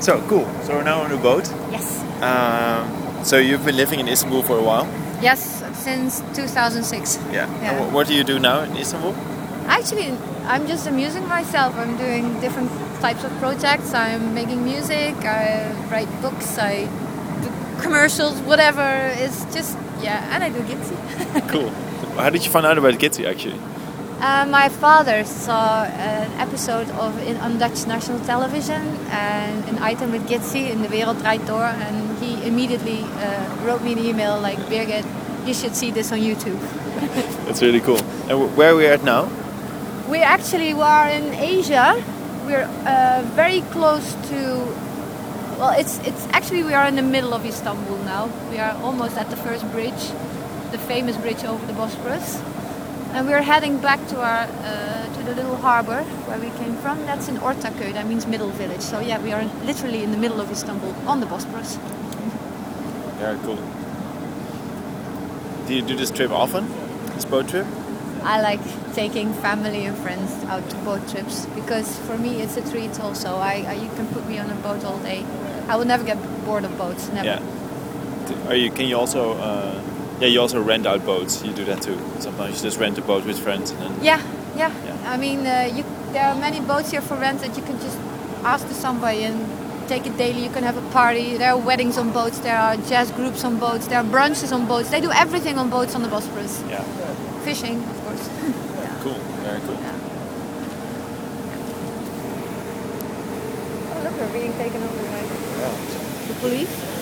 So cool. So we're now on a boat. Yes. Um, so you've been living in Istanbul for a while. Yes, since 2006. Yeah. Yeah. And what do you do now in Istanbul? Actually, I'm just amusing myself. I'm doing different types of projects. I'm making music. I write books. I do commercials. Whatever. It's just yeah, and I do Gitsy. Cool. How did you find out about Gitsy actually? Uh, my father saw an episode of it on Dutch national television and an item with Gitsy in the Wereld Draait Door, and he immediately uh, wrote me an email like, Birgit, you should see this on YouTube. That's really cool. And wh- where are we at now? We actually are in Asia. We're uh, very close to. Well, it's it's actually we are in the middle of Istanbul now. We are almost at the first bridge, the famous bridge over the Bosporus, and we're heading back to our uh, to the little harbor where we came from. That's in Ortaköy. That means middle village. So yeah, we are literally in the middle of Istanbul on the Bosporus. Very cool. Do you do this trip often? This boat trip? I like taking family and friends out to boat trips because for me it's a treat also. I, I you can put me on a boat all day. I will never get bored of boats. Never. Yeah. Are you? Can you also? Uh, yeah, you also rent out boats. You do that too. Sometimes you just rent a boat with friends and then. Yeah, yeah. Yeah. I mean, uh, you, there are many boats here for rent that you can just ask to somebody and take it daily. You can have a party. There are weddings on boats. There are jazz groups on boats. There are brunches on boats. They do everything on boats on the Bosporus. Yeah. Fishing, of course. yeah. Cool. Very cool. Oh, look, we're being taken over by the police.